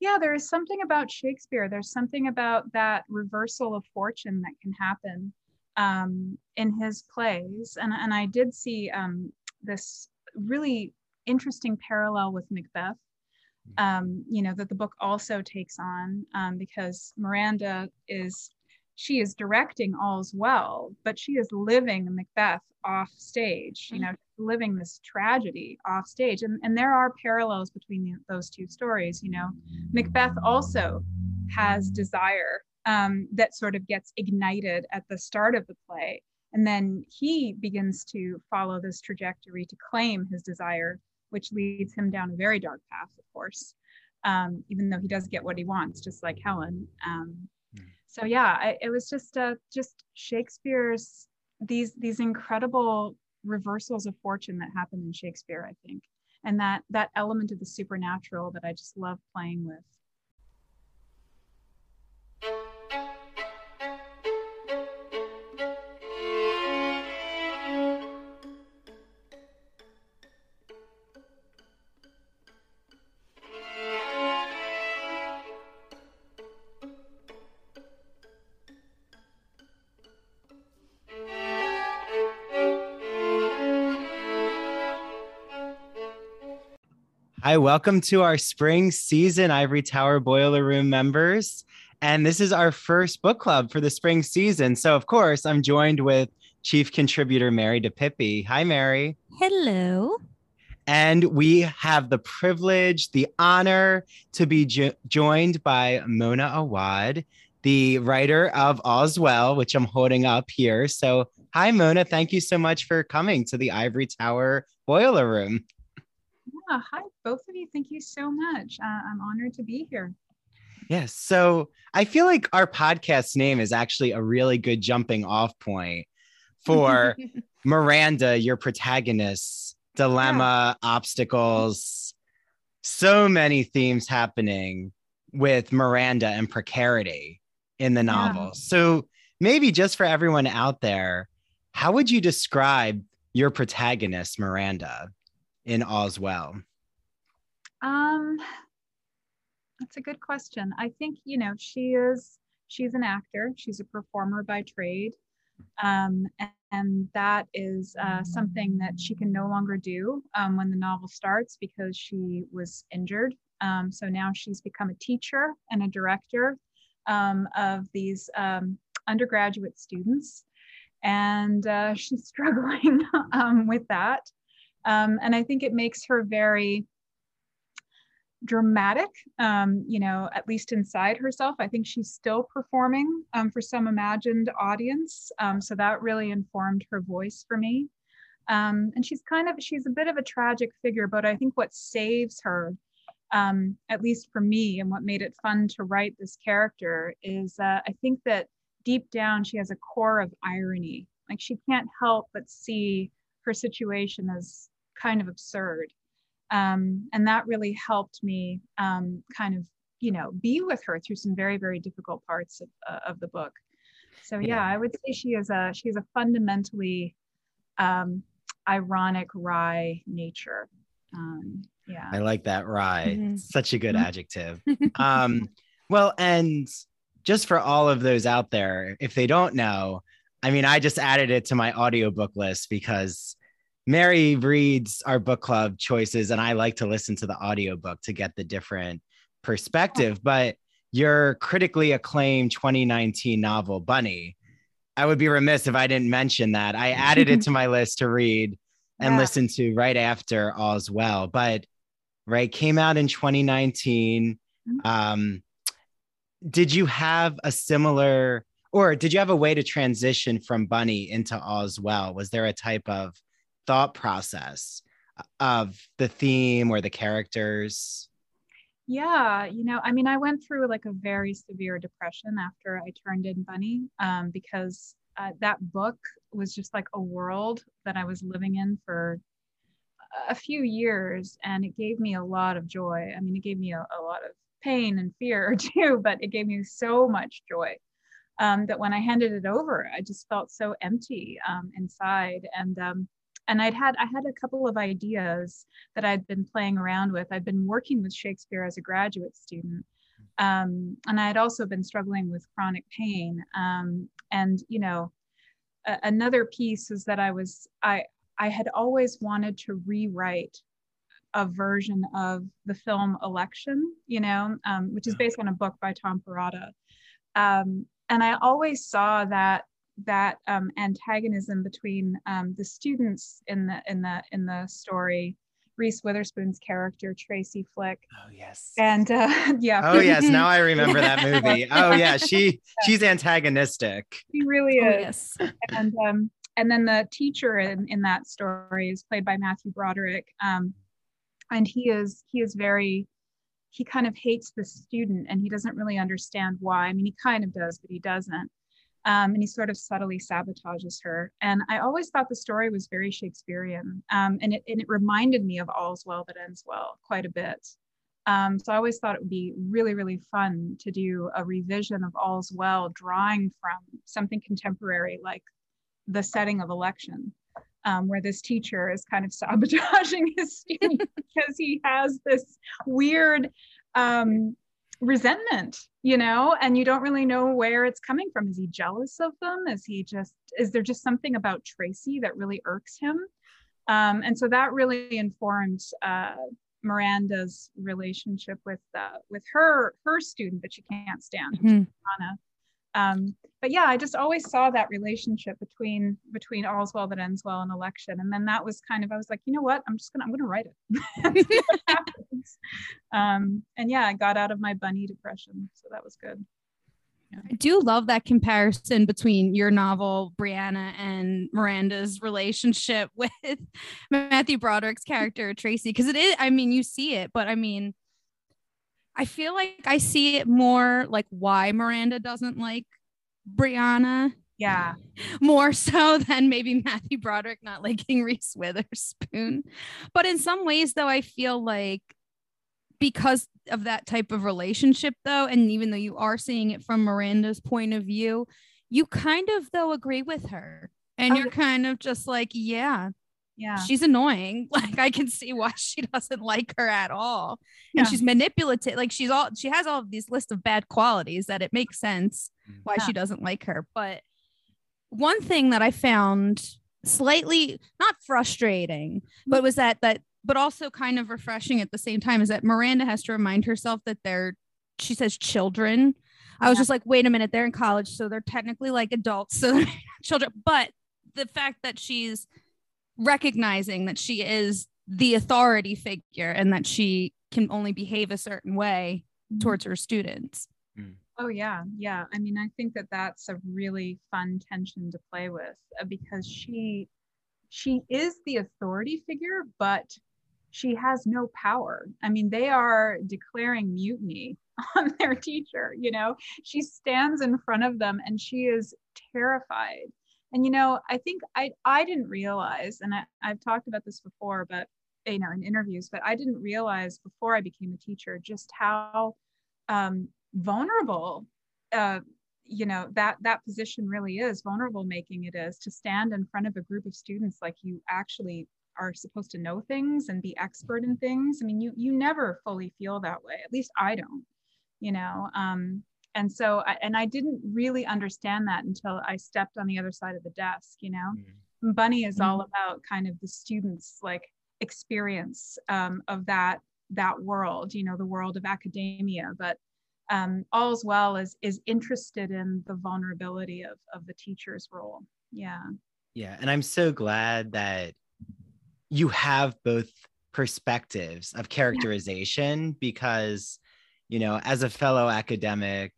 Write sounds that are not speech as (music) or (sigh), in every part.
yeah, there is something about Shakespeare. There's something about that reversal of fortune that can happen um, in his plays. And, and I did see um, this really interesting parallel with Macbeth, mm. um, you know, that the book also takes on um, because Miranda is, she is directing All's Well, but she is living Macbeth off stage, you know, living this tragedy off stage. And, and there are parallels between the, those two stories. You know, Macbeth also has desire um, that sort of gets ignited at the start of the play. And then he begins to follow this trajectory to claim his desire, which leads him down a very dark path, of course, um, even though he does get what he wants, just like Helen. Um. So yeah, I, it was just uh, just Shakespeare's these these incredible reversals of fortune that happen in Shakespeare, I think. And that that element of the supernatural that I just love playing with. Hi, welcome to our spring season, Ivory Tower Boiler Room members. And this is our first book club for the spring season. So, of course, I'm joined with chief contributor Mary DePippi. Hi, Mary. Hello. And we have the privilege, the honor to be jo- joined by Mona Awad, the writer of All's Well, which I'm holding up here. So, hi, Mona. Thank you so much for coming to the Ivory Tower Boiler Room. Hi, both of you. Thank you so much. Uh, I'm honored to be here. Yes. So I feel like our podcast name is actually a really good jumping off point for (laughs) Miranda, your protagonist's dilemma, yeah. obstacles, so many themes happening with Miranda and precarity in the novel. Yeah. So maybe just for everyone out there, how would you describe your protagonist, Miranda? In All's Well? Um, that's a good question. I think you know she is she's an actor. She's a performer by trade, um, and, and that is uh, something that she can no longer do um, when the novel starts because she was injured. Um, so now she's become a teacher and a director um, of these um, undergraduate students, and uh, (laughs) she's struggling um, with that. Um, and I think it makes her very dramatic, um, you know, at least inside herself. I think she's still performing um, for some imagined audience. Um, so that really informed her voice for me. Um, and she's kind of, she's a bit of a tragic figure, but I think what saves her, um, at least for me, and what made it fun to write this character is uh, I think that deep down she has a core of irony. Like she can't help but see her situation as kind of absurd. Um, and that really helped me um, kind of, you know, be with her through some very, very difficult parts of, uh, of the book. So yeah, I would say she is a she is a fundamentally um, ironic wry nature. Um, yeah, I like that wry. Mm-hmm. Such a good mm-hmm. adjective. um, (laughs) well, and just for all of those out there, if they don't know, I mean, I just added it to my audiobook list because Mary reads our book club choices, and I like to listen to the audiobook to get the different perspective. (laughs) But your critically acclaimed 2019 novel, Bunny, I would be remiss if I didn't mention that. I added it to (laughs) my list to read and yeah. listen to right after All's Well. But right, came out in 2019. Mm-hmm. Um, did you have a similar, or did you have a way to transition from Bunny into All's Well? Was there a type of thought process of the theme or the characters? Yeah, you know, I mean, I went through like a very severe depression after I turned in Bunny um, because uh, that book was just like a world that I was living in for a few years and it gave me a lot of joy. I mean, it gave me a, a lot of pain and fear (laughs) too, but it gave me so much joy. Um, that when I handed it over, I just felt so empty um, inside. And um, and I'd had I had a couple of ideas that I'd been playing around with. I'd been working with Shakespeare as a graduate student, um, and I had also been struggling with chronic pain. Um, and you know, a- another piece is that I was I I had always wanted to rewrite a version of the film Election, you know, um, which is based on a book by Tom Perrotta. Um, and I always saw that that um, antagonism between um, the students in the in the in the story Reese Witherspoon's character Tracy Flick. Oh yes. And uh, (laughs) yeah. Oh yes, now I (laughs) remember that movie. Oh yeah, she she's antagonistic. She really Oh, is. yes. And um, and then the teacher in, in that story is played by Matthew Broderick. Um, and he is he is very he kind of hates the student and he doesn't really understand why. I mean, he kind of does, but he doesn't. Um, and he sort of subtly sabotages her. And I always thought the story was very Shakespearean. Um, and, it, and it reminded me of All's Well That Ends Well quite a bit. Um, so I always thought it would be really, really fun to do a revision of All's Well, drawing from something contemporary like the setting of election, um, where this teacher is kind of (laughs) sabotaging his student (laughs) because he has this weird um, resentment, you know, and you don't really know where it's coming from. Is he jealous of them? Is he just, is there just something about Tracy that really irks him? Um, and so that really informed uh, Miranda's relationship with uh, with her her student that she can't stand, Mhm. Anna. Um, but yeah, I just always saw that relationship between between all's well that ends well and election, and then that was kind of I was like, you know what, I'm just gonna I'm gonna write it. (laughs) um, and yeah, I got out of my bunny depression, so that was good. I do love that comparison between your novel, Brianna, and Miranda's relationship (laughs) with Matthew Broderick's character, Tracy. Because it is, I mean, you see it, but I mean, I feel like I see it more like why Miranda doesn't like Brianna Yeah, more so (laughs) than maybe Matthew Broderick not liking Reese Witherspoon. But in some ways, though, I feel like because of that type of relationship, though, and even though you are seeing it from Miranda's point of view, you kind of, though, agree with her. And Oh, you're kind of just like, yeah, yeah, she's annoying. (laughs) Like, I can see why she doesn't like her at all. Yeah. And she's manipulative. Like, she's all, she has all of these list of bad qualities that it makes sense mm. why Yeah. she doesn't like her. But one thing that I found slightly not frustrating, but was that that but also kind of refreshing at the same time is that Miranda has to remind herself that they're she says children. I was Yeah. just like, wait a minute, they're in college, so they're technically like adults, so (laughs) children. But the fact that she's recognizing that she is the authority figure and that she can only behave a certain way Mhm. towards her students. Oh yeah, yeah. I mean, I think that that's a really fun tension to play with uh, because she she is the authority figure, but she has no power. I mean, they are declaring mutiny (laughs) on their teacher, you know. She stands in front of them and she is terrified. And you know, I think I I didn't realize, and I, I've talked about this before, but you know, in interviews, but I didn't realize before I became a teacher just how um, vulnerable uh, you know that that position really is. Vulnerable making it is to stand in front of a group of students like you actually are supposed to know things and be expert in things. I mean you you never fully feel that way at least i don't you know um, and so I, and i didn't really understand that until i stepped on the other side of the desk you know? Mhm. bunny is all about kind of the students like experience um, of that that world you know the world of academia. But um, all's well is is interested in the vulnerability of of the teacher's role. Yeah. Yeah. And I'm so glad that you have both perspectives of characterization because, you know, as a fellow academic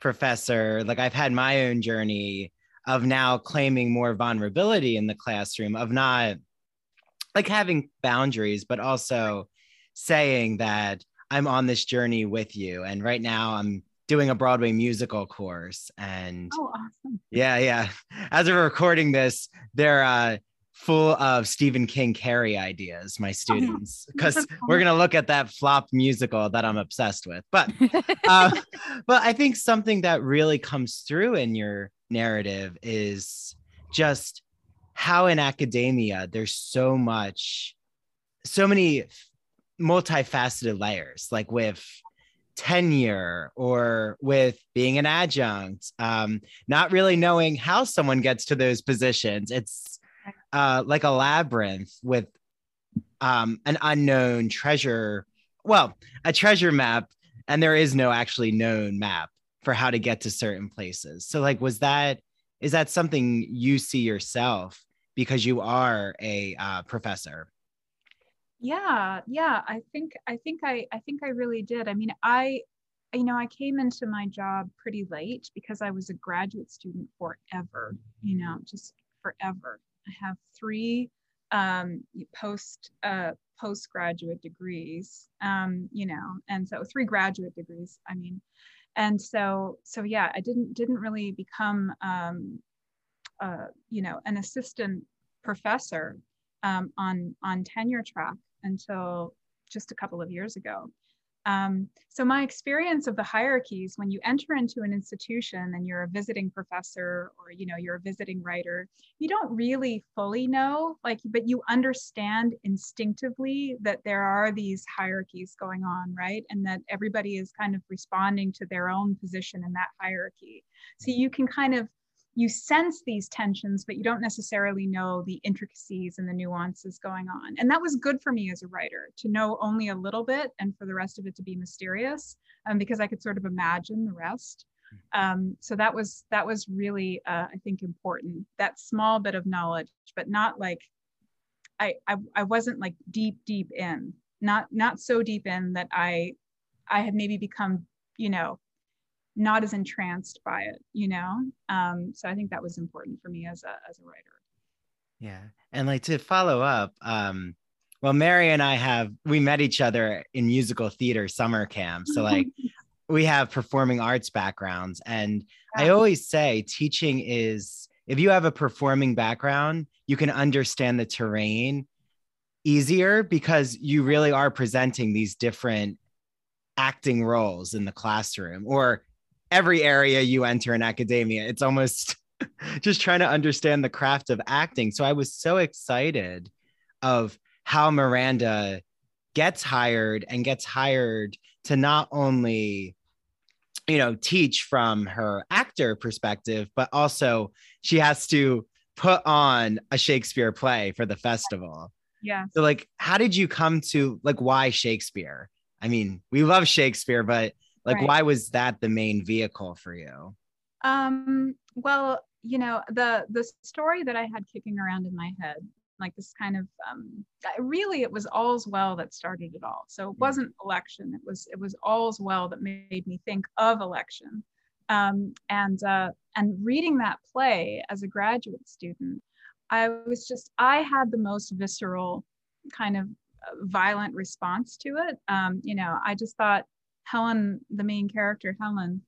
professor, like I've had my own journey of now claiming more vulnerability in the classroom, of not like having boundaries, but also saying that I'm on this journey with you. And right now I'm doing a Broadway musical course and oh awesome yeah, yeah. As we're recording this, they're uh, full of Stephen King Carrie ideas, my students, (laughs) because we're gonna look at that flop musical that I'm obsessed with. But, (laughs) uh, but I think something that really comes through in your narrative is just how in academia there's so much, so many multifaceted layers, like with tenure or with being an adjunct, um, not really knowing how someone gets to those positions. It's uh, like a labyrinth with um, an unknown treasure. Well, a treasure map, and there is no actually known map for how to get to certain places. So, like, was that is that something you see yourself because you are a uh, professor? Yeah, yeah. I think I think I I think I really did. I mean, I you know, I came into my job pretty late because I was a graduate student forever, you know, just forever. I have three um, post uh, postgraduate degrees, um, you know, and so three graduate degrees. I mean, and so so yeah, I didn't didn't really become um, uh, you know an assistant professor um, on on tenure track until just a couple of years ago. Um, so my experience of the hierarchies, when you enter into an institution and you're a visiting professor or you know you're a visiting writer, you don't really fully know, like, but you understand instinctively that there are these hierarchies going on, right? And that everybody is kind of responding to their own position in that hierarchy. So you can kind of you sense these tensions, but you don't necessarily know the intricacies and the nuances going on. And that was good for me as a writer to know only a little bit and for the rest of it to be mysterious um, because I could sort of imagine the rest. Um, so that was that was really uh, I think important that small bit of knowledge, but not like I, I I wasn't like deep deep in not not so deep in that I I had maybe become you know not as entranced by it, you know? Um, so I think that was important for me as a, as a writer. Yeah. And like to follow up, um, well, Mary and I have, we met each other in musical theater summer camp. So like (laughs) we have performing arts backgrounds. And yeah. I always say teaching is, if you have a performing background, you can understand the terrain easier because you really are presenting these different acting roles in the classroom or every area you enter in academia. It's almost (laughs) just trying to understand the craft of acting. So I was so excited of how Miranda gets hired and gets hired to not only you know teach from her actor perspective but also she has to put on a Shakespeare play for the festival. Yeah. So like how did you come to like why Shakespeare? I mean, we love Shakespeare, but like right. why was that the main vehicle for you? Um well you know the the story that i had kicking around in my head like this kind of um really it was all's well that started it all. So it wasn't election. It was it was all's well that made me think of election. Um and uh and reading that play as a graduate student i was just i had the most visceral kind of uh, violent response to it. Um you know i just thought Helen, the main character, Helen,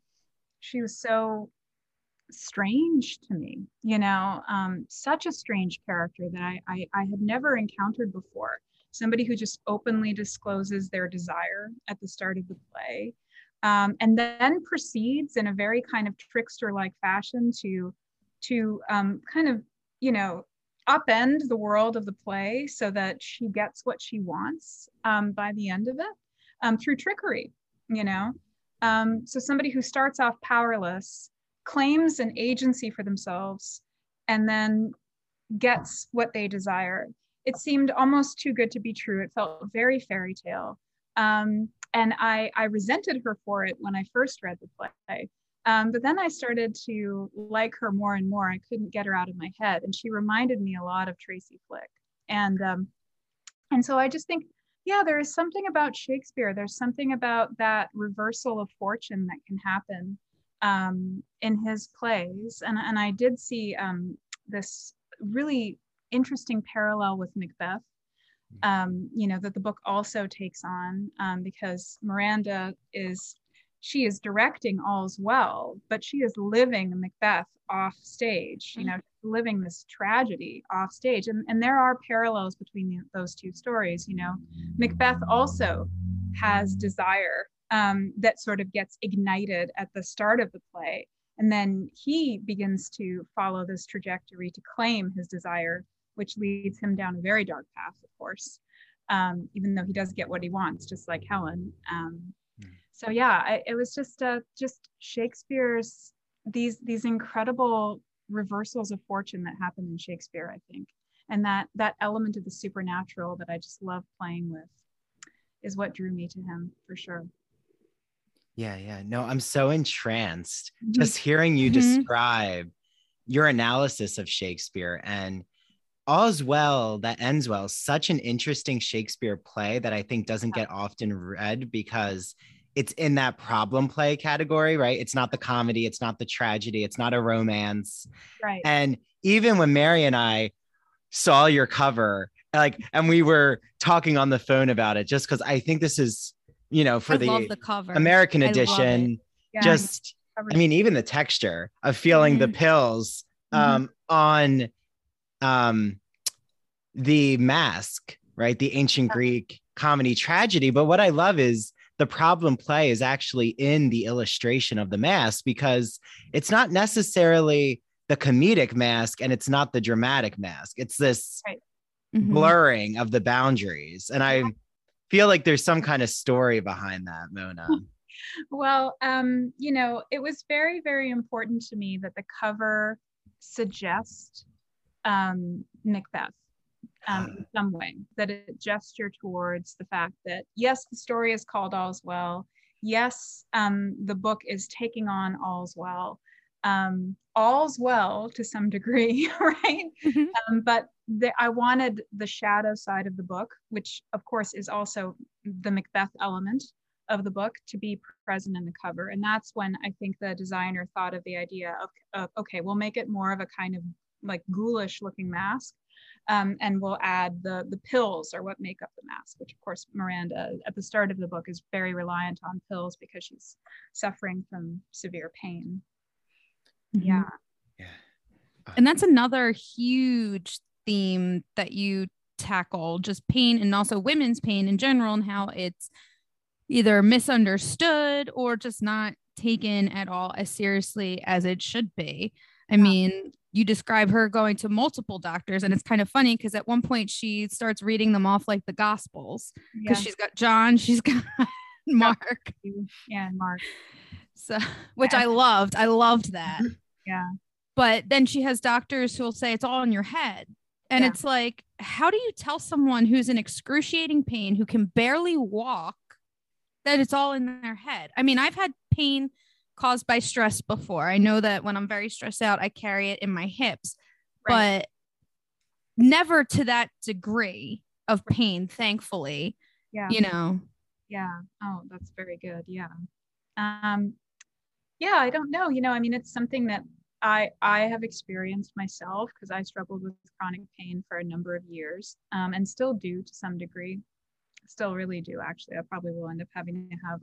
she was so strange to me, you know, um, such a strange character that I, I, I had never encountered before. Somebody who just openly discloses their desire at the start of the play, um, and then proceeds in a very kind of trickster-like fashion to, to um, kind of, you know, upend the world of the play so that she gets what she wants um, by the end of it um, through trickery you know? Um, so somebody who starts off powerless claims an agency for themselves and then gets what they desire. It seemed almost too good to be true. It felt very fairy tale. Um, and I, I resented her for it when I first read the play. Um, but then I started to like her more and more. I couldn't get her out of my head. And she reminded me a lot of Tracy Flick. And, um, and so I just think yeah, there is something about Shakespeare. There's something about that reversal of fortune that can happen um, in his plays. And, and I did see um, this really interesting parallel with Macbeth, um, you know, that the book also takes on um, because Miranda is, she is directing All's Well, but she is living Macbeth off stage, you know, living this tragedy off stage. And, and there are parallels between the, those two stories. You know, Macbeth also has desire um, that sort of gets ignited at the start of the play. And then he begins to follow this trajectory to claim his desire, which leads him down a very dark path, of course, um, even though he does get what he wants, just like Helen. Um. So yeah, I, it was just uh, just Shakespeare's these these incredible reversals of fortune that happen in Shakespeare, I think, and that that element of the supernatural that I just love playing with is what drew me to him for sure. Yeah, yeah. No, I'm so entranced mm-hmm. just hearing you mm-hmm. describe your analysis of Shakespeare and All's Well That Ends Well, such an interesting Shakespeare play that I think doesn't get often read because it's in that problem play category, right? It's not the comedy, it's not the tragedy, it's not a romance. Right. And even when Mary and I saw your cover, like, and we were talking on the phone about it, just because I think this is, you know, for the, the cover. American edition, yeah. just, I mean, even the texture of feeling mm-hmm. the pills mm-hmm. um, mm-hmm. on um, the mask, right? The ancient Greek comedy tragedy. But what I love is the problem play is actually in the illustration of the mask because it's not necessarily the comedic mask and it's not the dramatic mask. It's this right. mm-hmm. blurring of the boundaries. And I feel like there's some kind of story behind that, Mona. (laughs) well, um, you know, it was very, very important to me that the cover suggest um, Macbeth um, in some way, that it gesture towards the fact that yes, the story is called All's Well. Yes, um, the book is taking on All's Well. Um, all's well to some degree, (laughs) right? Mm-hmm. Um, but the, I wanted the shadow side of the book, which of course is also the Macbeth element of the book, to be present in the cover. And that's when I think the designer thought of the idea of, of okay, we'll make it more of a kind of like ghoulish looking mask um, and we'll add the the pills or what make up the mask which of course miranda at the start of the book is very reliant on pills because she's suffering from severe pain. Mm-hmm. yeah. Yeah. And that's another huge theme that you tackle just pain and also women's pain in general and how it's either misunderstood or just not taken at all as seriously as it should be. I yeah. mean you describe her going to multiple doctors and it's kind of funny because at one point she starts reading them off like the gospels because yeah. she's got john she's got (laughs) mark. yeah mark. So (laughs) which yeah. i loved i loved that. Mm-hmm. Yeah. But then she has doctors who will say it's all in your head and yeah. it's like how do you tell someone who's in excruciating pain who can barely walk that it's all in their head? I mean i've had pain caused by stress before. I know that when I'm very stressed out, I carry it in my hips, right. but never to that degree of pain, thankfully. Yeah. You know. Yeah. Oh, that's very good. Yeah. Um yeah, I don't know. You know, I mean it's something that I I have experienced myself because I struggled with chronic pain for a number of years um, and still do to some degree. Still really do actually. I probably will end up having to have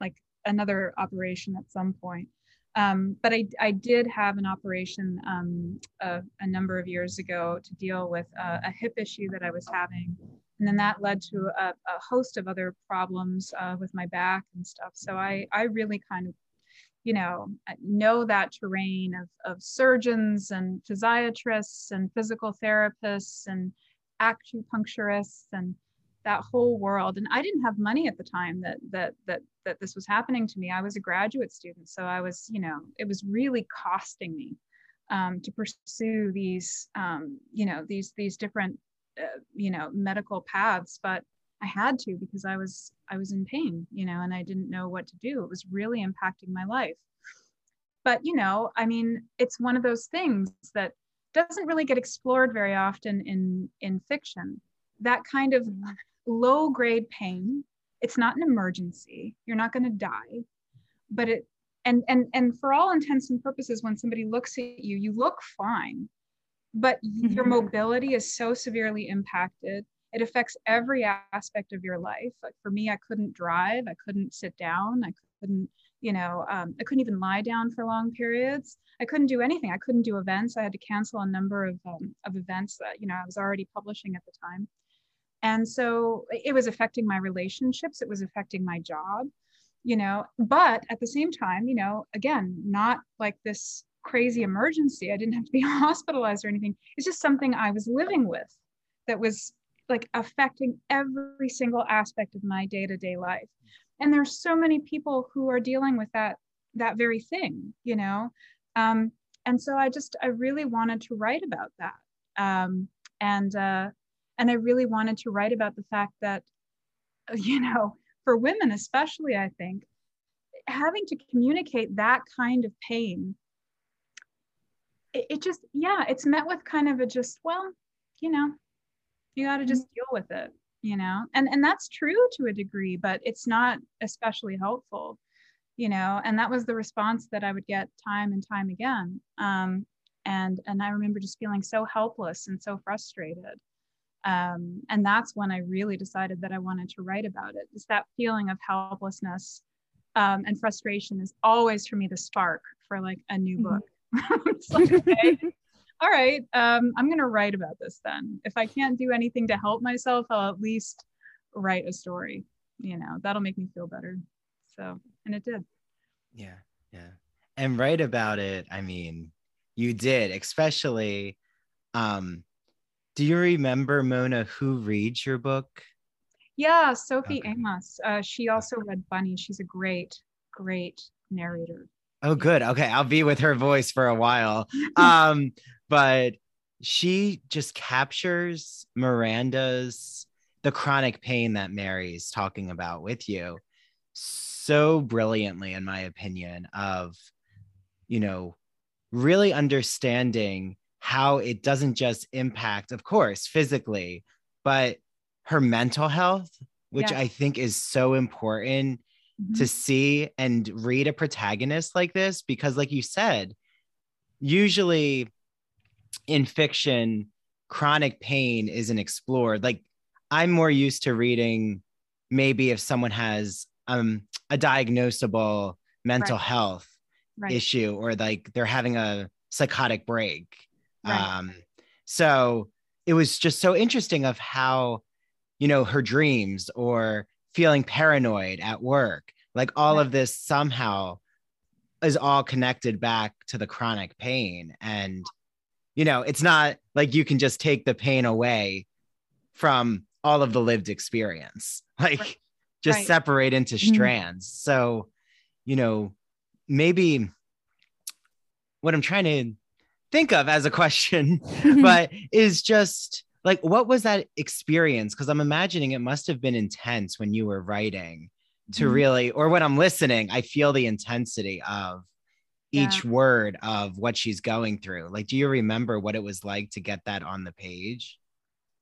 like another operation at some point. Um, but I, I did have an operation um, a, a, number of years ago to deal with a, a, hip issue that I was having. And then that led to a, a host of other problems uh, with my back and stuff. So I, I really kind of, you know, know that terrain of, of surgeons and physiatrists and physical therapists and acupuncturists and that whole world and i didn't have money at the time that that that that this was happening to me. I was a graduate student so i was you know it was really costing me um, to pursue these um, you know these these different uh, you know medical paths but i had to because i was i was in pain you know and i didn't know what to do. It was really impacting my life. But you know i mean it's one of those things that doesn't really get explored very often in in fiction. That kind of low grade pain. It's not an emergency. You're not going to die, but it and and and for all intents and purposes, when somebody looks at you, you look fine, but mm-hmm. your mobility is so severely impacted. It affects every aspect of your life. Like for me, I couldn't drive. I couldn't sit down. I couldn't, you know, um, I couldn't even lie down for long periods. I couldn't do anything. I couldn't do events. I had to cancel a number of um, of events that you know I was already publishing at the time. And so it was affecting my relationships, it was affecting my job. you know but at the same time you know again not like this crazy emergency i didn't have to be (laughs) hospitalized or anything it's just something i was living with that was like affecting every single aspect of my day-to-day life and there's so many people who are dealing with that that very thing you know um, and so i just i really wanted to write about that um, and uh, and i really wanted to write about the fact that (laughs) you know for women especially i think having to communicate that kind of pain it, it just yeah it's met with kind of a just well you know you got to just mm-hmm. deal with it you know? And and that's true to a degree but it's not especially helpful you know? And that was the response that i would get time and time again. Um, and and i remember just feeling so helpless and so frustrated um, and that's when i really decided that i wanted to write about it it's that feeling of helplessness um, and frustration is always for me the spark for like a new mm-hmm. book (laughs) it's like okay all right, um, I'm going to write about this then. If I can't do anything to help myself, I'll at least write a story. You know, that'll make me feel better. So, and it did. Yeah. Yeah. And write about it. I mean, you did, especially. Um, do you remember, Mona, who reads your book? Yeah, Sophie okay. Amoss. Uh, she also read Bunny. She's a great, great narrator. Oh, good. Okay, I'll be with her voice for a while. (laughs) Um, but she just captures Miranda's the chronic pain that Mary's talking about with you so brilliantly, in my opinion, of you know, really understanding how it doesn't just impact, of course, physically, but her mental health, which I think is so important mm-hmm. to see and read a protagonist like this, because, like you said, usually in fiction, chronic pain isn't explored. Like I'm more used to reading maybe if someone has um, a diagnosable mental right. health right. issue or like they're having a psychotic break. Right. Um, so it was just so interesting of how, you know, her dreams or feeling paranoid at work, like all of this somehow is all connected back to the chronic pain. And you know, it's not like you can just take the pain away from all of the lived experience, (laughs) like right. just right. separate into mm-hmm. strands. Mm-hmm. So, you know, maybe what I'm trying to think of as a question, (laughs) but is just like, what was that experience? Because I'm imagining it must have been intense when you were writing to mm-hmm. really, or when I'm listening, I feel the intensity of each yeah. word of what she's going through. Like, do you remember what it was like to get that on the page?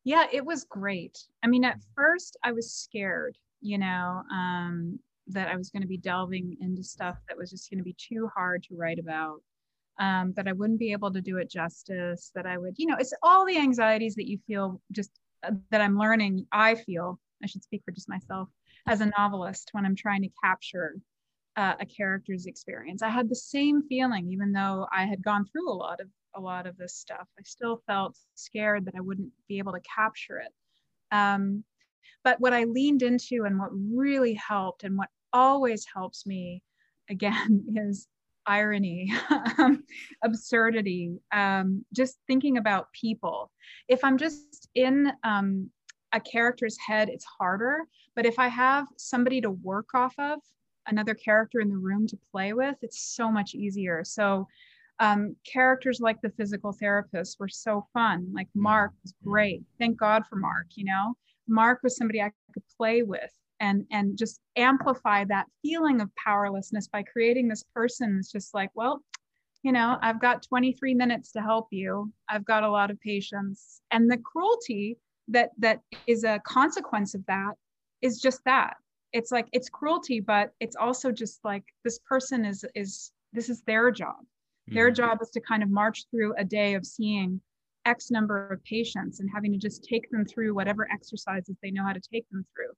Yeah, it was great. I mean, at first I was scared, you know, um, that I was going to be delving into stuff that was just going to be too hard to write about, um, that I wouldn't be able to do it justice, that I would, you know, it's all the anxieties that you feel just uh, that I'm learning. I feel, I should speak for just myself as a novelist when I'm trying to capture uh, a character's experience. I had the same feeling, even though I had gone through a lot of a lot of this stuff. I still felt scared that I wouldn't be able to capture it. Um, but what I leaned into and what really helped, and what always helps me, again, (laughs) is irony, (laughs) um, absurdity, um, just thinking about people. If I'm just in um, a character's head, it's harder. But if I have somebody to work off of, another character in the room to play with, it's so much easier. So um, characters like the physical therapist were so fun. Like mm-hmm. Mark was great. Thank God for Mark, you know. Mark was somebody I could play with and and just amplify that feeling of powerlessness by creating this person that's just like, well, you know, I've got 23 minutes to help you. I've got a lot of patients. And the cruelty that that is a consequence of that is just that it's like it's cruelty but it's also just like this person is is this is their job mm-hmm. their job is to kind of march through a day of seeing x number of patients and having to just take them through whatever exercises they know how to take them through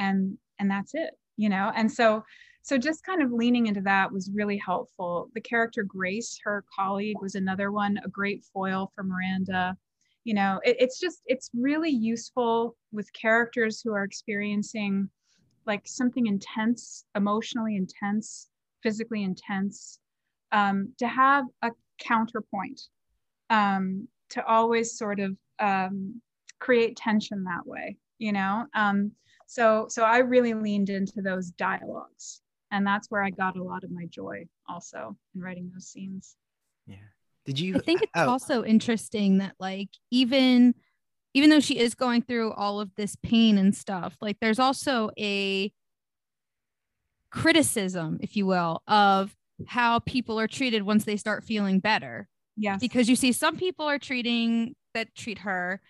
and and that's it you know? And so so just kind of leaning into that was really helpful. The character grace her colleague was another one a great foil for miranda. You know it, it's just it's really useful with characters who are experiencing like something intense, emotionally intense, physically intense, um, to have a counterpoint, um, to always sort of um, create tension that way, you know. So so I really leaned into those dialogues, and that's where I got a lot of my joy also in writing those scenes. Yeah. Did you? I think it's oh. also interesting that like even even though she is going through all of this pain and stuff, like there's also a criticism, if you will, of how people are treated once they start feeling better. yeah Because you see some people are treating that treat her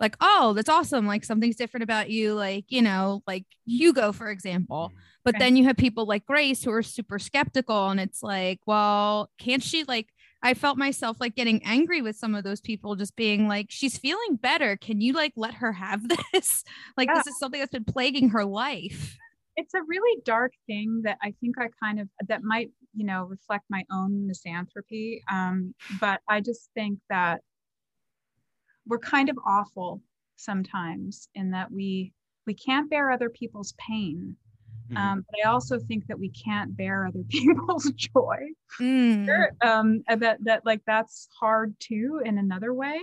like, oh, that's awesome. Like something's different about you. Like, you know, like Hugo, for example. But then you have people like Grace who are super skeptical. And it's like, well, can't she like I felt myself like getting angry with some of those people, just being like, she's feeling better. Can you like let her have (laughs) this? like, yeah. this is something that's been plaguing her life. It's a really dark thing that I think I kind of, that might, you know, reflect my own misanthropy. Um, but I just think that we're kind of awful sometimes in that we, we can't bear other people's pain Mm-hmm. Um, but I also think that we can't bear other (laughs) people's joy. Mm. Um, that that like that's hard too in another way.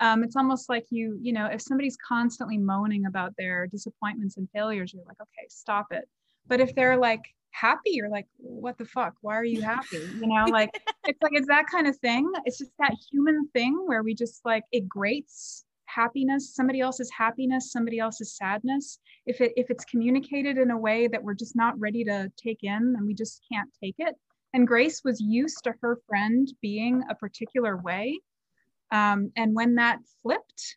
Um, it's almost like you you know if somebody's constantly moaning about their disappointments and failures, you're like, okay, stop it. But if they're like happy, you're like, what the fuck? Why are you happy? You know, like (laughs) it's like it's that kind of thing. It's just that human thing where we just like it grates happiness somebody else's happiness somebody else's sadness if it if it's communicated in a way that we're just not ready to take in and we just can't take it and grace was used to her friend being a particular way um, and when that flipped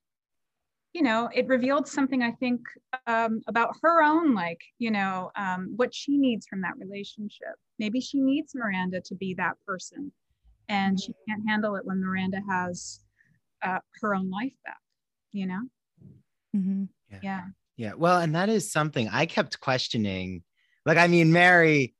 you know it revealed something i think um, about her own like you know um, what she needs from that relationship maybe she needs miranda to be that person and she can't handle it when miranda has uh, her own life back you know? Mm-hmm. Yeah. yeah. Yeah. Well, and that is something I kept questioning. Like, I mean, Mary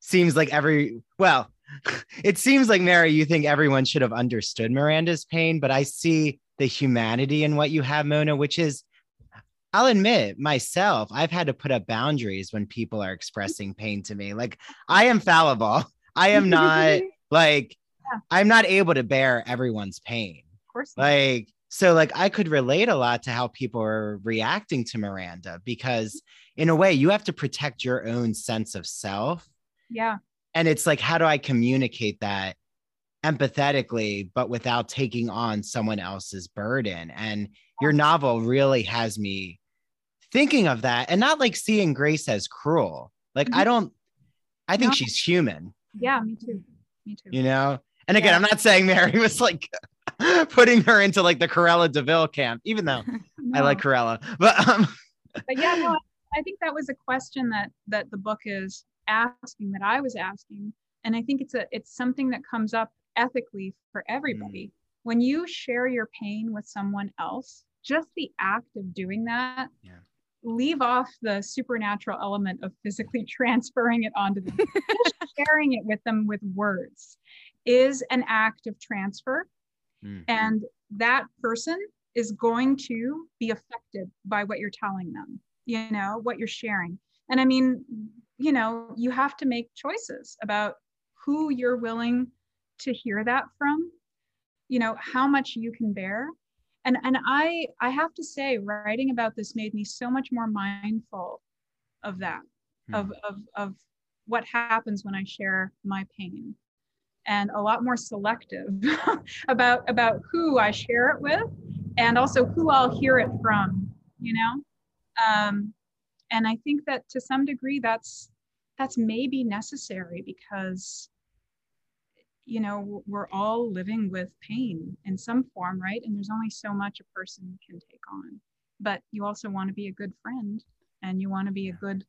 seems like every, well, (laughs) it seems like Mary, you think everyone should have understood Miranda's pain, but I see the humanity in what you have, Mona, which is, I'll admit myself, I've had to put up boundaries when people are expressing pain to me. Like, I am fallible. I am not (laughs) like, yeah. I'm not able to bear everyone's pain. Of course. Like, so like I could relate a lot to how people are reacting to Miranda because in a way you have to protect your own sense of self. Yeah. And it's like how do I communicate that empathetically but without taking on someone else's burden? And your novel really has me thinking of that and not like seeing Grace as cruel. Like mm-hmm. I don't I think no. she's human. Yeah, me too. Me too. You know? And again, yeah. I'm not saying Mary (laughs) was like (laughs) putting her into like the Cruella de Vil camp, even though no. (laughs) I like Cruella. But um but yeah, no, I think that was a question that that the book is asking that I was asking. And I think it's a it's something that comes up ethically for everybody. Mm. When you share your pain with someone else, just the act of doing that yeah. leave off the supernatural element of physically (laughs) transferring it onto them (laughs) sharing it with them with words is an act of transfer Mm. And that person is going to be affected by what you're telling them, you know, what you're sharing. And I mean, you know, you have to make choices about who you're willing to hear that from, you know, how much you can bear. And and I I have to say writing about this made me so much more mindful of that, mm. of of of what happens when I share my pain and a lot more selective (laughs) about about who I share it with and also who I'll hear it from, you know? Um, and I think that to some degree that's that's maybe necessary because you know we're all living with pain in some form right? And there's only so much a person can take on. But you also want to be a good friend and you want to be a good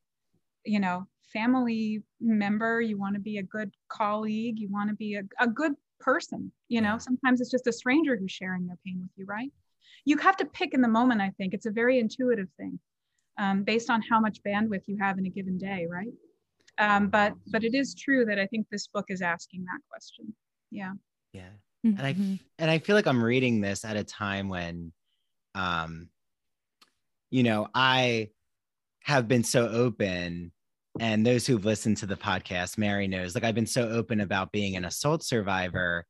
you know family member. You want to be a good colleague. You want to be a, a good person you know? Sometimes it's just a stranger who's sharing their pain with you right? You have to pick in the moment i think. It's a very intuitive thing um, based on how much bandwidth you have in a given day right um, but but it is true that i think this book is asking that question yeah yeah mm-hmm. and i mm-hmm. and i feel like i'm reading this at a time when um you know i have been so open and those who've listened to the podcast mary knows like i've been so open about being an assault survivor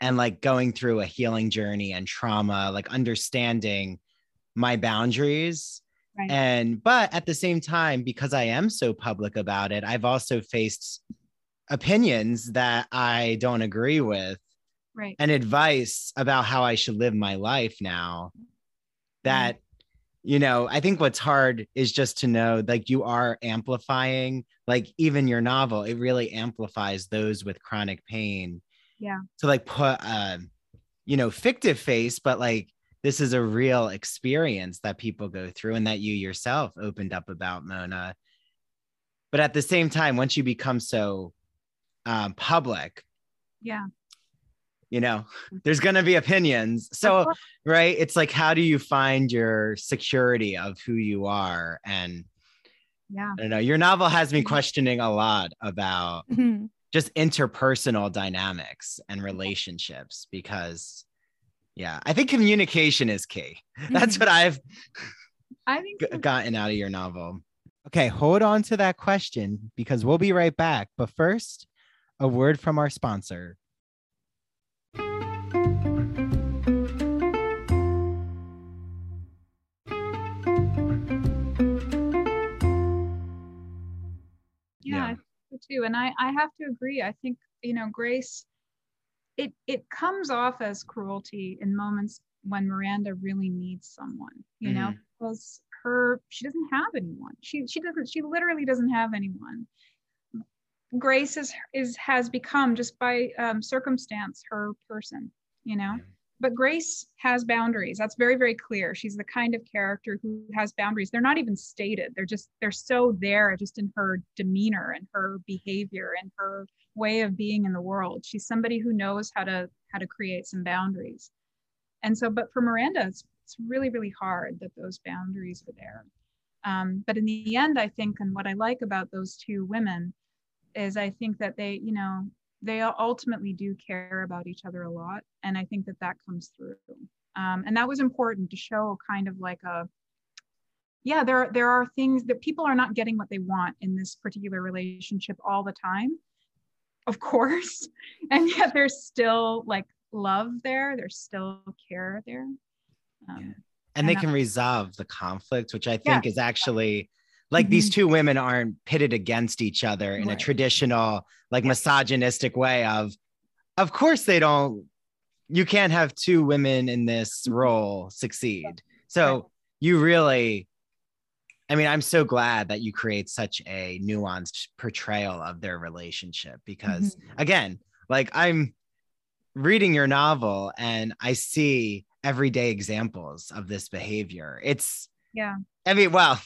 and like going through a healing journey and trauma like understanding my boundaries right. and but at the same time because i am so public about it i've also faced opinions that i don't agree with right. and advice about how i should live my life now that mm you know i think what's hard is just to know like you are amplifying like even your novel it really amplifies those with chronic pain yeah. to like put a you know fictive face but like this is a real experience that people go through and that you yourself opened up about mona. But at the same time once you become so um, public yeah. you know there's going to be opinions. So right it's like how do you find your security of who you are? And yeah. I don't know your novel has me questioning a lot about mm-hmm. just interpersonal dynamics and relationships because yeah i think communication is key. (laughs) That's mm-hmm. what i've i think g- gotten out of your novel. Okay hold on to that question because we'll be right back. But first a word from our sponsor. Yeah, yeah. too. And i i have to agree. I think you know grace it it comes off as cruelty in moments when miranda really needs someone you mm-hmm. know because her she doesn't have anyone. She she doesn't she literally doesn't have anyone. Grace is is has become just by um, circumstance her person you know but Grace has boundaries. That's very, very clear. She's the kind of character who has boundaries. They're not even stated. They're just, they're so there just in her demeanor and her behavior and her way of being in the world. She's somebody who knows how to, how to create some boundaries. And so, but for Miranda, it's, it's really, really hard that those boundaries are there. Um, but in the end, I think, and what I like about those two women is I think that they, you know, they ultimately do care about each other a lot and i think that that comes through. Um, and that was important to show kind of like a yeah there there are things that people are not getting what they want in this particular relationship all the time of (laughs) course and yet there's still like love there there's still care there. Um, and, and, they can resolve the conflict which i think yeah. is actually like mm-hmm. these two women aren't pitted against each other in right. a traditional like misogynistic way of of course they don't you can't have two women in this role succeed so right. you really i mean i'm so glad that you create such a nuanced portrayal of their relationship because mm-hmm. again like i'm reading your novel and i see everyday examples of this behavior it's yeah i mean well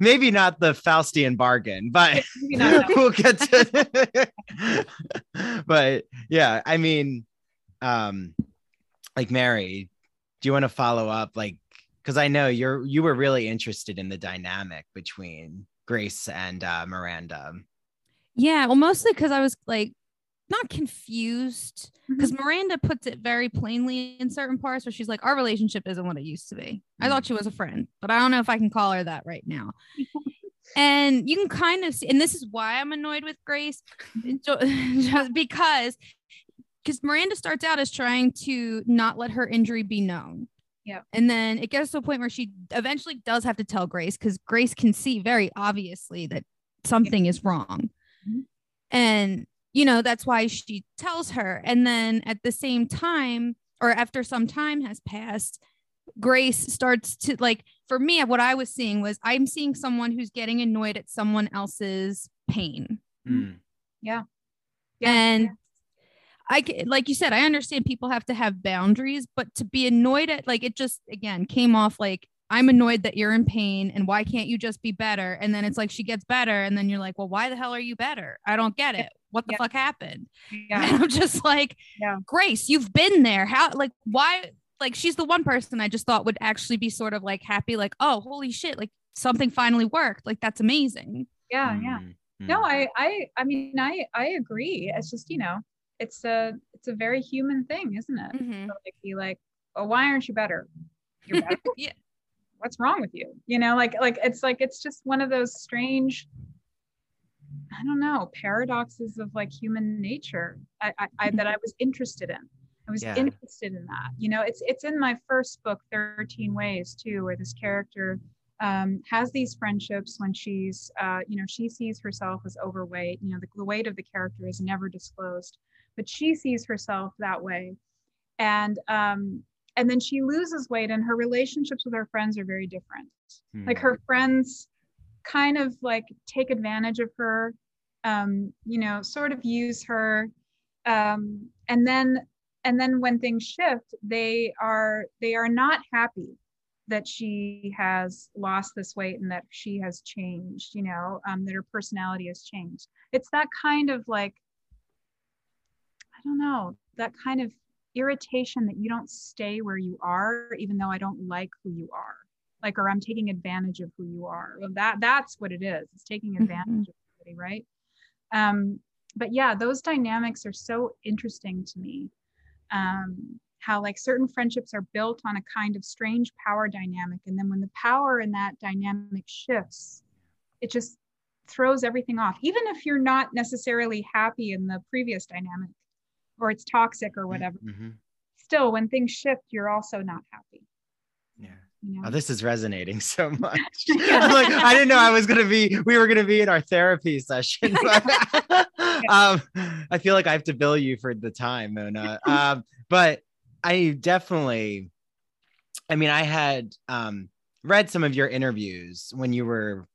maybe not the Faustian bargain, but (laughs) we'll get to (laughs) but yeah, I mean, um, like Mary, do you want to follow up? Like, because I know you're you were really interested in the dynamic between Grace and uh, Miranda. Yeah, well, mostly because I was like not confused because mm-hmm. Miranda puts it very plainly in certain parts where she's like, Our relationship isn't what it used to be. I thought mm. she was a friend, but I don't know if I can call her that right now. (laughs) and you can kind of see, and this is why I'm annoyed with Grace, (laughs) (laughs) just because because Miranda starts out as trying to not let her injury be known. Yeah. And then it gets to a point where she eventually does have to tell Grace because Grace can see very obviously that something yeah. is wrong. Mm-hmm. And you know, that's why she tells her. And then at the same time, or after some time has passed, Grace starts to like, for me, what I was seeing was I'm seeing someone who's getting annoyed at someone else's pain. Mm. Yeah. yeah. And I like you said, I understand people have to have boundaries, but to be annoyed at like it just again came off like I'm annoyed that you're in pain and why can't you just be better? And then it's like she gets better and then you're like, well, why the hell are you better? I don't get it. What the yeah. fuck happened? (laughs) Yeah. And I'm just like, yeah. Grace, you've been there. How like why like she's the one person I just thought would actually be sort of like happy, like, oh, holy shit, like something finally worked. Like that's amazing. Yeah, yeah. Mm-hmm. No, I I I mean I I agree. It's just, you know, it's a it's a very human thing, isn't it? Mm-hmm. So like be like, oh, why aren't you better? You're better. (laughs) yeah what's wrong with you? You know like like it's like it's just one of those strange i don't know paradoxes of like human nature i, I, I that i was interested in. I was yeah. interested in that. You know it's it's in my first book 13 ways too where this character um, has these friendships when she's uh, you know she sees herself as overweight. You know the, the weight of the character is never disclosed but she sees herself that way. And um, and then she loses weight and her relationships with her friends are very different hmm. like her friends kind of like take advantage of her um, you know sort of use her um, and then and then when things shift they are they are not happy that she has lost this weight and that she has changed you know um, that her personality has changed it's that kind of like i don't know that kind of irritation that you don't stay where you are even though i don't like who you are. Like or i'm taking advantage of who you are. Well that that's what it is. It's taking mm-hmm. advantage mm-hmm. of somebody right? Um but yeah those dynamics are so interesting to me. Um how like certain friendships are built on a kind of strange power dynamic and then when the power in that dynamic shifts it just throws everything off. Even if you're not necessarily happy in the previous dynamic or it's toxic or whatever. Mm-hmm. Still, when things shift, you're also not happy. Yeah. You know? Oh, this is resonating so (laughs) much. (laughs) I'm like, I didn't know I was gonna be. We were gonna be in our therapy session. (laughs) But, um, I feel like I have to bill you for the time, Mona. Um, but I definitely. I mean, I had um, read some of your interviews when you were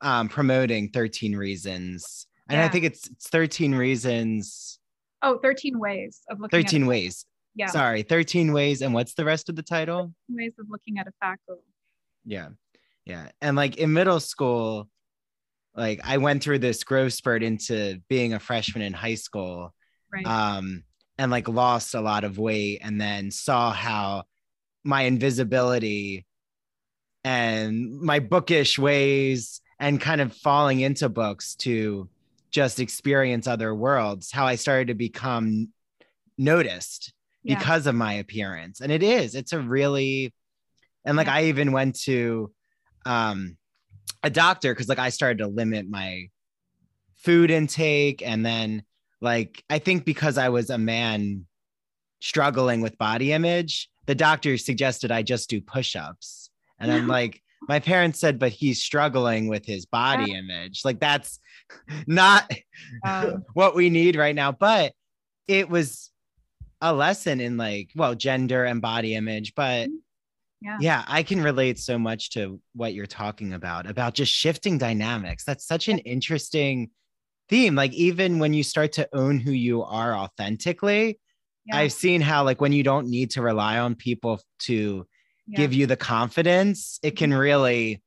um, promoting 13 Reasons, and yeah. I think it's, it's 13 Reasons Oh, 13 ways of looking 13 ways. Yeah. Sorry, 13 ways. And what's the rest of the title? Ways of looking at a fat girl. Yeah. Yeah. And like in middle school, like I went through this growth spurt into being a freshman in high school. Right. Um, and like lost a lot of weight and then saw how my invisibility and my bookish ways and kind of falling into books to just experience other worlds, how I started to become noticed yeah. because of my appearance. And it is, it's a really, and like yeah. I even went to um, a doctor because like I started to limit my food intake. And then like, I think because I was a man struggling with body image, the doctor suggested I just do push ups. And I'm like, my parents said, but he's struggling with his body image. Like that's not um, (laughs) what we need right now. But it was a lesson in like, well, gender and body image. But mm-hmm. yeah. yeah, I can relate so much to what you're talking about, about just shifting dynamics. That's such an interesting theme. Like, even when you start to own who you are authentically, yeah. I've seen how, like, when you don't need to rely on people to yeah. give you the confidence, it can mm-hmm. really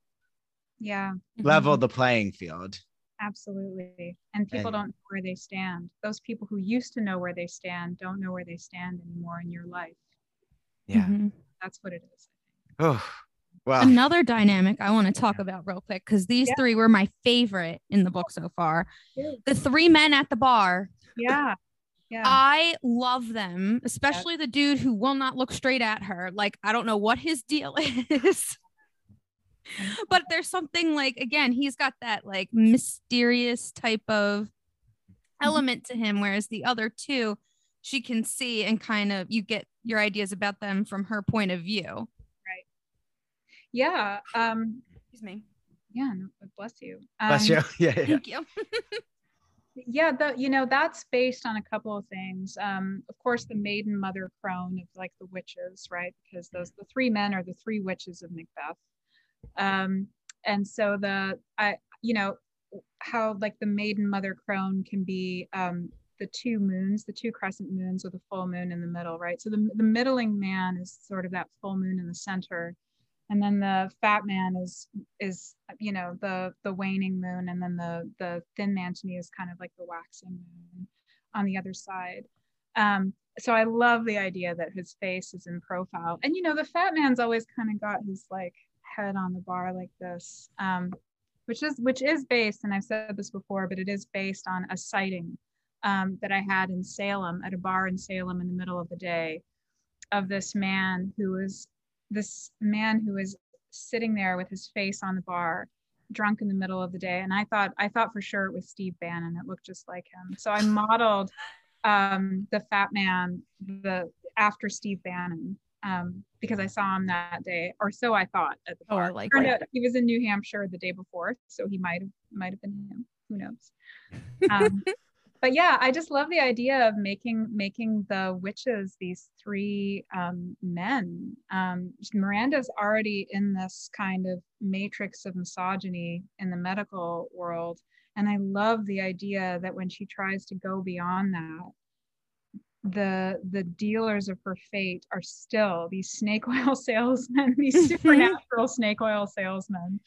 yeah level mm-hmm. the playing field. Absolutely. And people and, don't know where they stand. Those people who used to know where they stand don't know where they stand anymore in your life. Yeah. Mm-hmm. That's what it is. Oh, wow. Another dynamic I want to talk yeah. about real quick because these yeah. three were my favorite in the book so far. The three men at the bar. Yeah. Yeah. I love them, especially yeah. the dude who will not look straight at her. Like, I don't know what his deal (laughs) is. But there's something like again, he's got that like mysterious type of mm-hmm. element to him, whereas the other two, she can see and kind of you get your ideas about them from her point of view. Right. Yeah. Um excuse me. Yeah, no, bless you. Um, bless you. (laughs) Yeah, yeah. Thank you. (laughs) yeah the, you know that's based on a couple of things um, of course the maiden mother crone of like the witches right because those the three men are the three witches of macbeth um, and so the i you know how like the maiden mother crone can be um, the two moons the two crescent moons with a full moon in the middle right? So the, the middling man is sort of that full moon in the center. And then the fat man is is you know the the waning moon. And then the the thin man to me is kind of like the waxing moon on the other side. Um so i love the idea that his face is in profile. And you know the fat man's always kind of got his like head on the bar like this um which is which is based and i've said this before but it is based on a sighting um, that i had in salem at a bar in salem in the middle of the day of this man who was this man who was sitting there with his face on the bar, drunk in the middle of the day. And I thought, I thought for sure it was Steve Bannon. It looked just like him. So I modeled um, the fat man the after Steve Bannon um, because I saw him that day, or so I thought at the. Oh, I like Turned out he was in New Hampshire the day before, so he might have might have been him. Who knows? (laughs) Um, but yeah, I just love the idea of making making the witches these three um, men. Um, Miranda's already in this kind of matrix of misogyny in the medical world, and I love the idea that when she tries to go beyond that, the the dealers of her fate are still these snake (laughs) oil salesmen, (laughs) these supernatural snake oil salesmen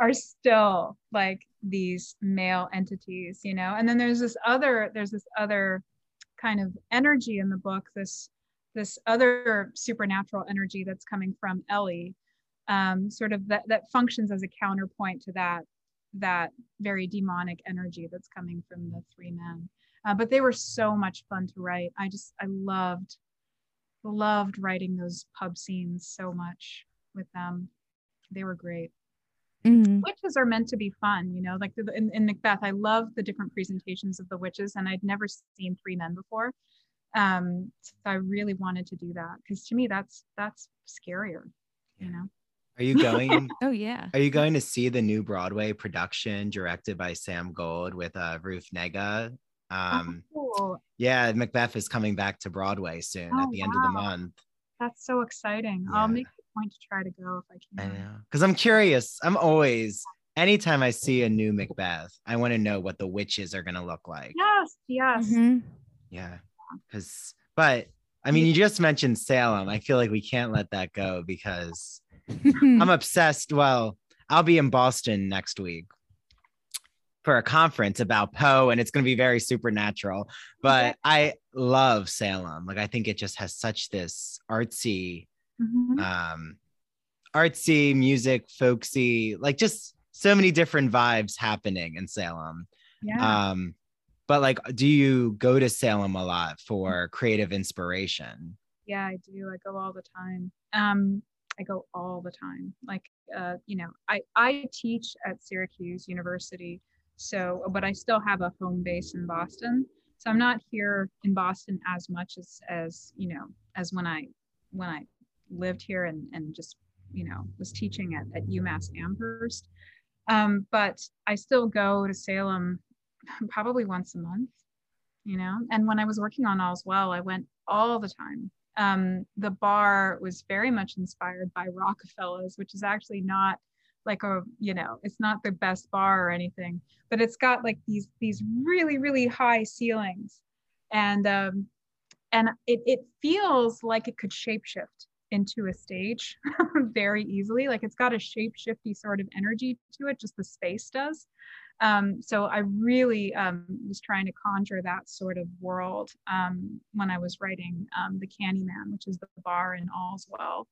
are still like these male entities you know? And then there's this other there's this other kind of energy in the book this this other supernatural energy that's coming from ellie um, sort of that that functions as a counterpoint to that that very demonic energy that's coming from the three men uh, but they were so much fun to write i just i loved loved writing those pub scenes so much with them they were great Mm-hmm. Witches are meant to be fun, you know, like the, in, in, Macbeth, I love the different presentations of the witches, and I'd never seen three men before. Um, so I really wanted to do that because to me, that's that's scarier, you know. Are you going? (laughs) oh yeah. Are you going to see the new Broadway production directed by Sam Gold with uh, Ruth Negga? Um, oh, cool. Yeah, Macbeth is coming back to Broadway soon oh, at the wow. end of the month. That's so exciting. Yeah. I'll make a point to try to go if I can. I know. Because I'm curious. I'm always anytime I see a new Macbeth, I want to know what the witches are gonna look like. Yes, yes. Mm-hmm. Yeah. Because but I mean you just mentioned Salem. I feel like we can't let that go because (laughs) I'm obsessed. Well, I'll be in Boston next week for a conference about Poe, and it's going to be very supernatural. But I love Salem. Like I think it just has such this artsy mm-hmm. um, artsy music, folksy, like just so many different vibes happening in Salem. Yeah. Um, but like, do you go to Salem a lot for creative inspiration? Yeah, I do. I go all the time. Um, I go all the time. Like, uh, you know, I I teach at Syracuse University, so but I still have a home base in Boston. So I'm not here in Boston as much as as you know as when I when I lived here and, and just, you know, was teaching at, at UMass Amherst. Um, but I still go to Salem (laughs) probably once a month, you know. And when I was working on All's Well, I went all the time. Um, the bar was very much inspired by Rockafellas, which is actually not like a you know it's not the best bar or anything but it's got like these these really really high ceilings and um and it, it feels like it could shapeshift into a stage (laughs) very easily. Like it's got a shape shifty sort of energy to it, just the space does. Um, so I really um, was trying to conjure that sort of world um, when I was writing um, The Candyman, which is the bar in All's Well.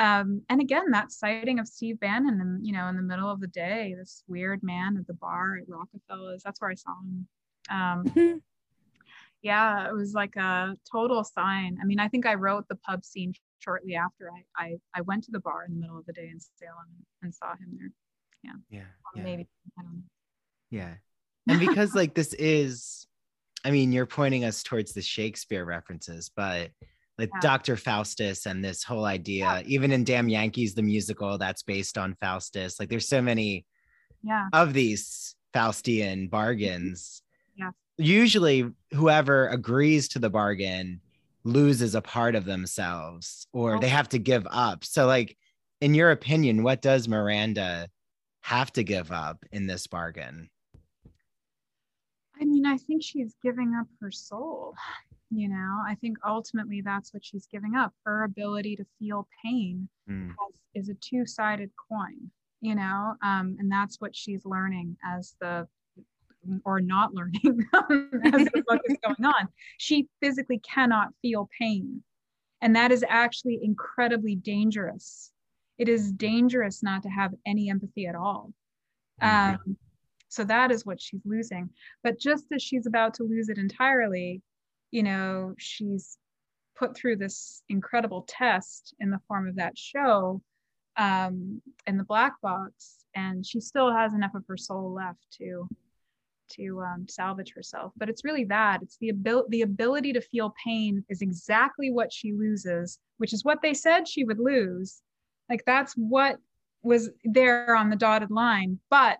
Um, and again, that sighting of Steve Bannon, and you know, in the middle of the day, this weird man at the bar at Rockafellas. That's where I saw him. Um, yeah, it was like a total sign. I mean, I think I wrote the pub scene shortly after I, I, I went to the bar in the middle of the day in Salem and saw him there. Yeah. Yeah. yeah. Maybe I don't know. Yeah. And because like this is, I mean, you're pointing us towards the Shakespeare references, but like yeah. Dr. Faustus and this whole idea, yeah. even in Damn Yankees, the musical that's based on Faustus, like there's so many yeah. of these Faustian mm-hmm. bargains. Yeah. Usually, whoever agrees to the bargain loses a part of themselves or they oh. have to give up. So, like, in your opinion, what does Miranda have to give up in this bargain? I mean, I think she's giving up her soul. You know, I think ultimately that's what she's giving up. Her ability to feel pain mm. has, is a two sided coin, you know, um, and that's what she's learning as the or not (laughs) learning as the book is going on. She physically cannot feel pain. And that is actually incredibly dangerous. It is dangerous not to have any empathy at all. Mm-hmm. Um, so that is what she's losing. But just as she's about to lose it entirely, you know, she's put through this incredible test in the form of that show um, in the black box, and she still has enough of her soul left to to um, salvage herself. But it's really that it's the ability the ability to feel pain is exactly what she loses, which is what they said she would lose. Like that's what was there on the dotted line, but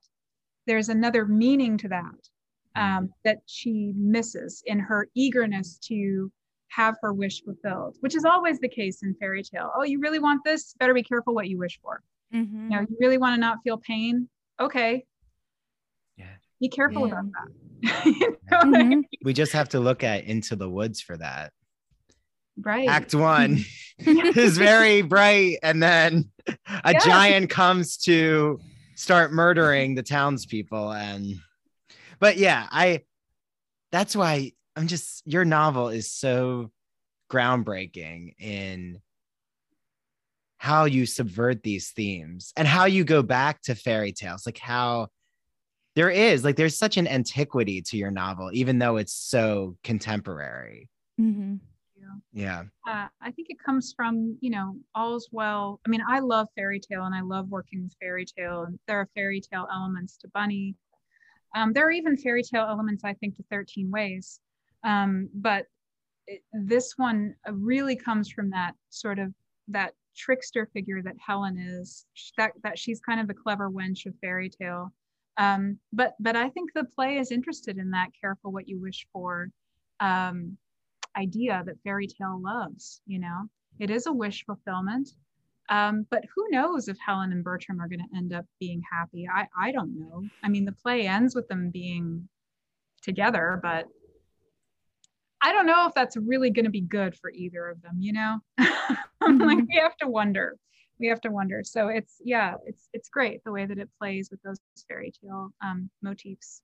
there's another meaning to that um, mm-hmm. that she misses in her eagerness to have her wish fulfilled, which is always the case in fairy tale. Oh, you really want this? Better be careful what you wish for. Mm-hmm. You know, you really want to not feel pain? Okay. Yeah. Be careful yeah. about that. (laughs) you know mm-hmm. We just have to look at Into the Woods for that. Right. Act one (laughs) (laughs) is very bright, and then a yeah. giant comes to start murdering the townspeople. And, but yeah, I, that's why I'm just, your novel is so groundbreaking in how you subvert these themes and how you go back to fairy tales, like how there is, like, there's such an antiquity to your novel, even though it's so contemporary. Mm-hmm. Yeah. Uh, I think it comes from, you know, all's well. I mean, I love fairy tale and I love working with fairy tale, and there are fairy tale elements to Bunny. Um, there are even fairy tale elements, I think, to 13 Ways. Um, but it, this one uh, really comes from that sort of that trickster figure that Helen is, that, that she's kind of the clever wench of fairy tale. Um, but but I think the play is interested in that careful what you wish for. Um, idea that fairy tale loves you know it is a wish fulfillment um, but who knows if helen and bertram are going to end up being happy. I i don't know. I mean the play ends with them being together but i don't know if that's really going to be good for either of them you know? (laughs) Mm-hmm. like we have to wonder. We have to wonder. So it's yeah it's it's great the way that it plays with those fairy tale um, motifs.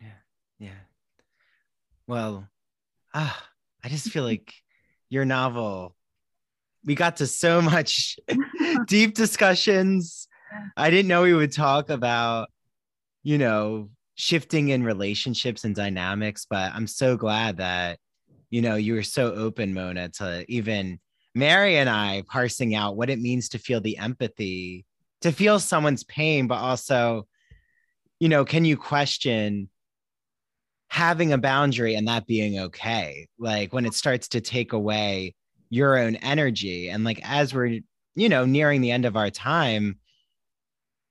Yeah yeah. Well ah I just feel (laughs) like your novel, we got to so much (laughs) deep discussions. I didn't know we would talk about, you know, shifting in relationships and dynamics, but I'm so glad that, you know, you were so open, Mona, to even Mary and I parsing out what it means to feel the empathy, to feel someone's pain, but also, you know, can you question having a boundary and that being okay like when it starts to take away your own energy. And like as we're you know nearing the end of our time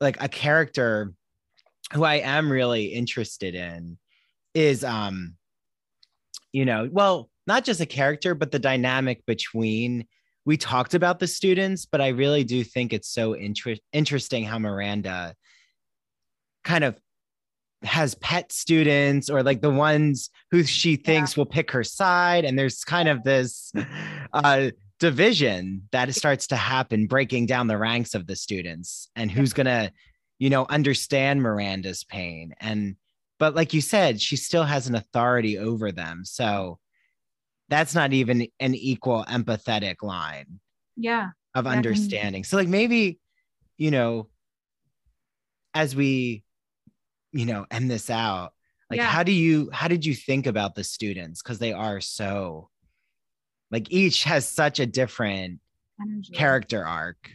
like a character who i am really interested in is um you know well not just a character but the dynamic between we talked about the students but i really do think it's so inter- interesting how miranda kind of has pet students or like the ones who she thinks yeah. will pick her side and there's kind of this (laughs) uh division that starts to happen breaking down the ranks of the students and who's going to you know understand Miranda's pain. And but like you said she still has an authority over them. So that's not even an equal empathetic line yeah of understanding. So like maybe you know as we you know end this out like yeah. how do you how did you think about the students because they are so like each has such a different Energy. character arc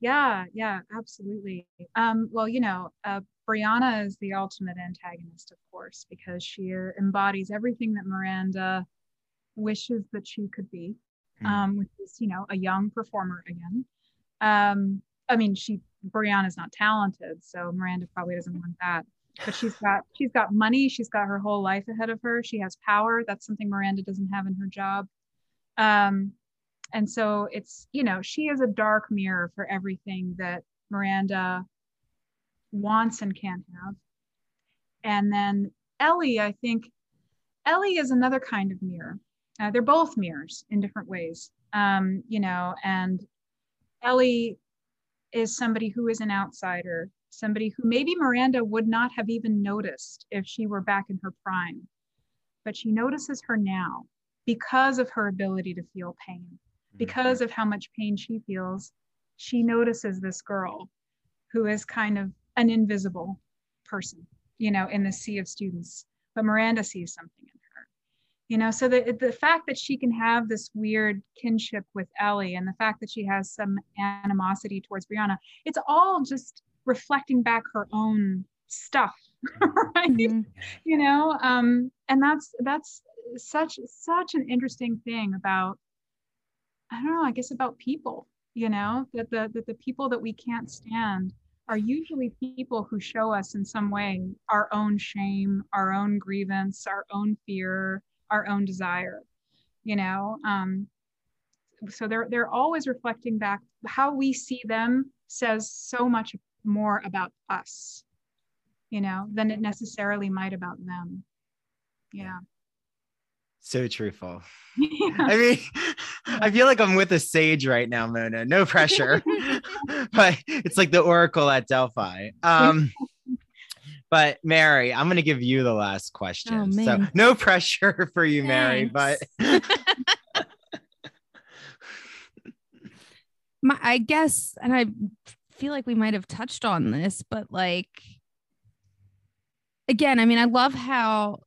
yeah yeah absolutely um well you know uh brianna is the ultimate antagonist of course because she embodies everything that miranda wishes that she could be mm. um which is you know a young performer again um i mean she brianna's not talented so miranda probably doesn't want that but she's got she's got money. She's got her whole life ahead of her. She has power. That's something miranda doesn't have in her job. Um, and so it's you know she is a dark mirror for everything that miranda wants and can't have. And then ellie i think ellie is another kind of mirror. Uh, they're both mirrors in different ways. Um, you know and ellie is somebody who is an outsider somebody who maybe Miranda would not have even noticed if she were back in her prime. But she notices her now because of her ability to feel pain, mm-hmm. because of how much pain she feels. She notices this girl who is kind of an invisible person, you know, in the sea of students. But Miranda sees something in her. you know so the, the fact that she can have this weird kinship with ellie and the fact that she has some animosity towards brianna it's all just reflecting back her own stuff (laughs) right mm-hmm. you know um and that's that's such such an interesting thing about i don't know i guess about people you know that the that the people that we can't stand are usually people who show us in some way our own shame our own grievance our own fear our own desire you know um, so they're they're always reflecting back how we see them says so much more about us you know than it necessarily might about them yeah so truthful yeah. (laughs) i mean i feel like i'm with a sage right now mona no pressure (laughs) (laughs) but it's like the oracle at delphi um but Mary, I'm going to give you the last question. Oh, so no pressure for you, Thanks. Mary, but my I guess and I feel like we might have touched on this, but like again, I mean, I love how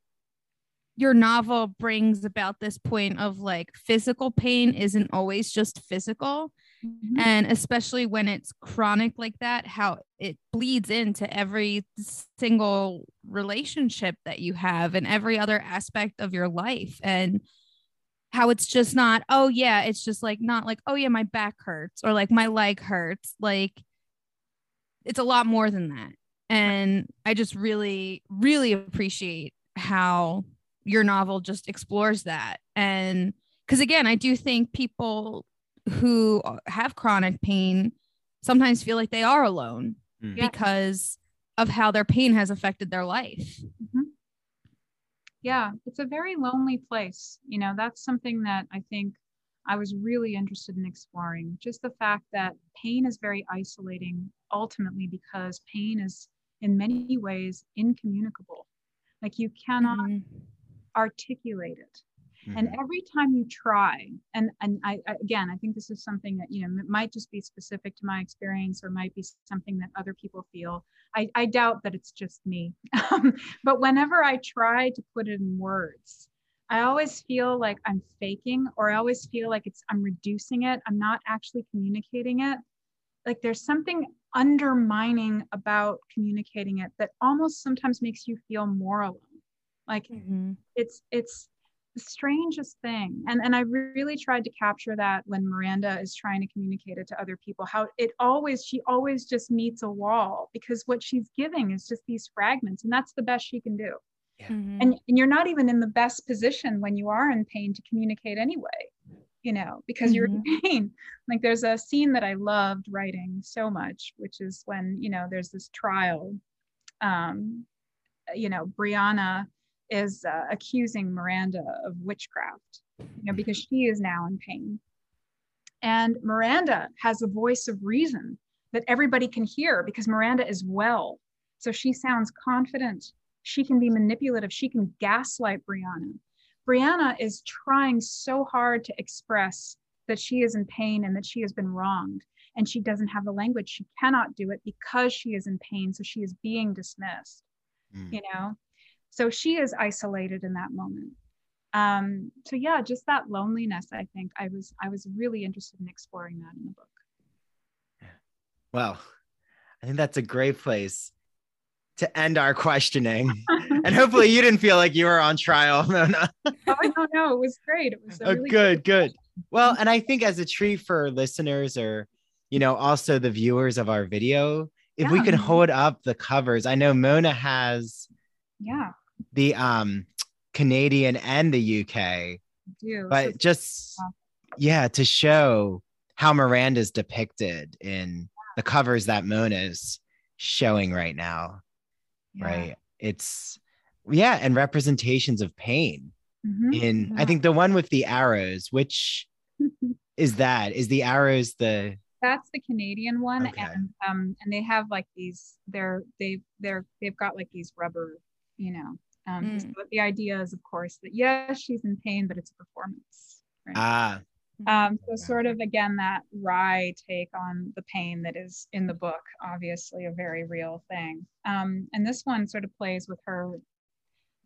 your novel brings about this point of like physical pain isn't always just physical Mm-hmm. And especially when it's chronic like that, how it bleeds into every single relationship that you have and every other aspect of your life. And how it's just not, oh, yeah, it's just like, not like, oh, yeah, my back hurts or like my leg hurts. Like, it's a lot more than that. And I just really, really appreciate how your novel just explores that. And because again, I do think people who have chronic pain sometimes feel like they are alone mm. because of how their pain has affected their life. Mm-hmm. Yeah, it's a very lonely place. You know, that's something that I think I was really interested in exploring. Just the fact that pain is very isolating ultimately because pain is in many ways incommunicable. Like you cannot mm-hmm. articulate it. Mm-hmm. And every time you try, and and I again, I think this is something that you know might just be specific to my experience, or might be something that other people feel. I, I doubt that it's just me, (laughs) but whenever I try to put it in words, I always feel like I'm faking, or I always feel like it's I'm reducing it. I'm not actually communicating it. Like there's something undermining about communicating it that almost sometimes makes you feel more alone like mm-hmm. it's it's the strangest thing and and i really tried to capture that when miranda is trying to communicate it to other people how it always she always just meets a wall because what she's giving is just these fragments and that's the best she can do yeah. mm-hmm. and, and you're not even in the best position when you are in pain to communicate anyway you know because mm-hmm. you're in mm-hmm. pain like there's a scene that i loved writing so much which is when you know there's this trial um you know brianna is uh, accusing Miranda of witchcraft, you know, because she is now in pain. And Miranda has a voice of reason that everybody can hear because Miranda is well. So she sounds confident. She can be manipulative. She can gaslight Brianna. Brianna is trying so hard to express that she is in pain and that she has been wronged. And she doesn't have the language. She cannot do it because she is in pain. So she is being dismissed, mm. you know? so she is isolated in that moment um, so yeah just that loneliness i think i was i was really interested in exploring that in the book well i think that's a great place to end our questioning and hopefully you didn't feel like you were on trial (laughs) mona oh no no it was great it was oh, really good good well and i think as a treat for listeners or you know also the viewers of our video if yeah. we can hold up the covers i know mona has yeah the um Canadian and the UK. Do. But just yeah, to show how Miranda's depicted in the covers that Mona's showing right now. Yeah. Right. It's yeah, and representations of pain. Mm-hmm. In yeah. I think the one with the arrows, which (laughs) is that? Is the arrows the that's the Canadian one, okay. and um, and they have like these. They're they they're they've got like these rubber, you know, um, mm. so the idea is, of course, that yes, she's in pain, but it's a performance. Right? Ah. Um, so sort of again that wry take on the pain that is in the book, obviously a very real thing. Um, and this one sort of plays with her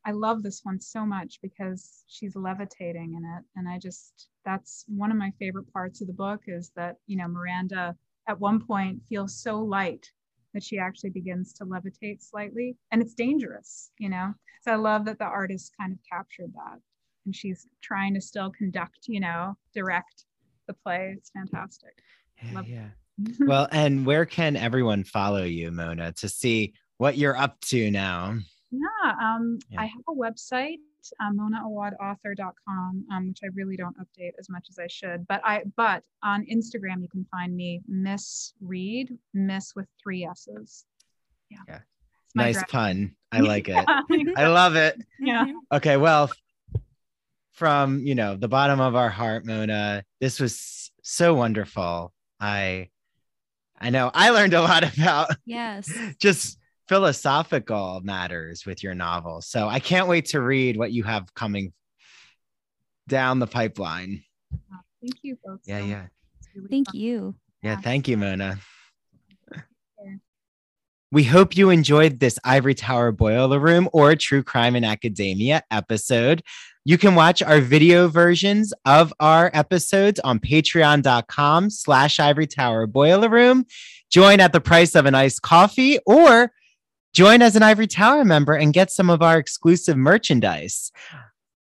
I love this one so much because she's levitating in it. And I just, that's one of my favorite parts of the book is that, you know, Miranda at one point feels so light that she actually begins to levitate slightly and it's dangerous, you know? So I love that the artist kind of captured that and she's trying to still conduct, you know, direct the play. It's fantastic. Yeah. yeah. (laughs) well, and where can everyone follow you, Mona, to see what you're up to now? Yeah, um, yeah. I have a website, um, monaawadauthor.com, um, which I really don't update as much as I should. But I, but on Instagram, you can find me Miss Reed, Miss with three S's. Yeah. yeah. Nice pun. I (laughs) like it. I love it. Yeah. Okay. Well, from you know the bottom of our heart, Mona, this was so wonderful. I, I know I learned a lot (laughs) about yes, just philosophical matters with your novel. So I can't wait to read what you have coming down the pipeline. Thank you both. Yeah, so yeah. Really thank fun. you. Yeah, thank you, Mona. We hope you enjoyed this Ivory Tower Boiler Room or True Crime in Academia episode. You can watch our video versions of our episodes on patreon.com slash ivory tower boiler room. Join at the price of an iced coffee or Join as an Ivory Tower member and get some of our exclusive merchandise.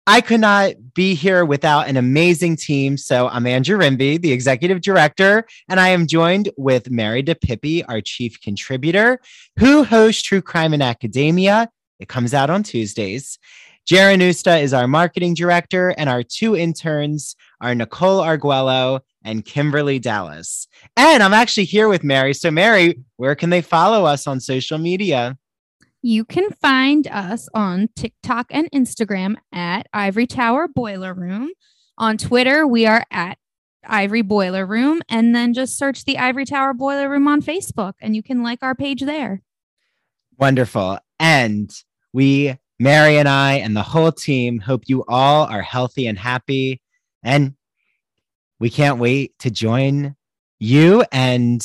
I could not be here without an amazing team. So I'm Andrew Rimby, the executive director, and I am joined with Mary DePippi, our chief contributor, who hosts True Crime in Academia. It comes out on Tuesdays. Jaron Usta is our marketing director, and our two interns are Nicole Arguello and Kimberly Dallas. And I'm actually here with Mary. So, Mary, where can they follow us on social media? You can find us on TikTok and Instagram at Ivory Tower Boiler Room. On Twitter, we are at Ivory Boiler Room. And then just search the Ivory Tower Boiler Room on Facebook and you can like our page there. Wonderful. And we, Mary and I, and the whole team hope you all are healthy and happy. And we can't wait to join you and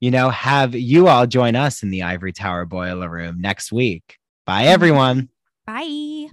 you know have you all join us in the ivory tower boiler room next week. Bye everyone. Bye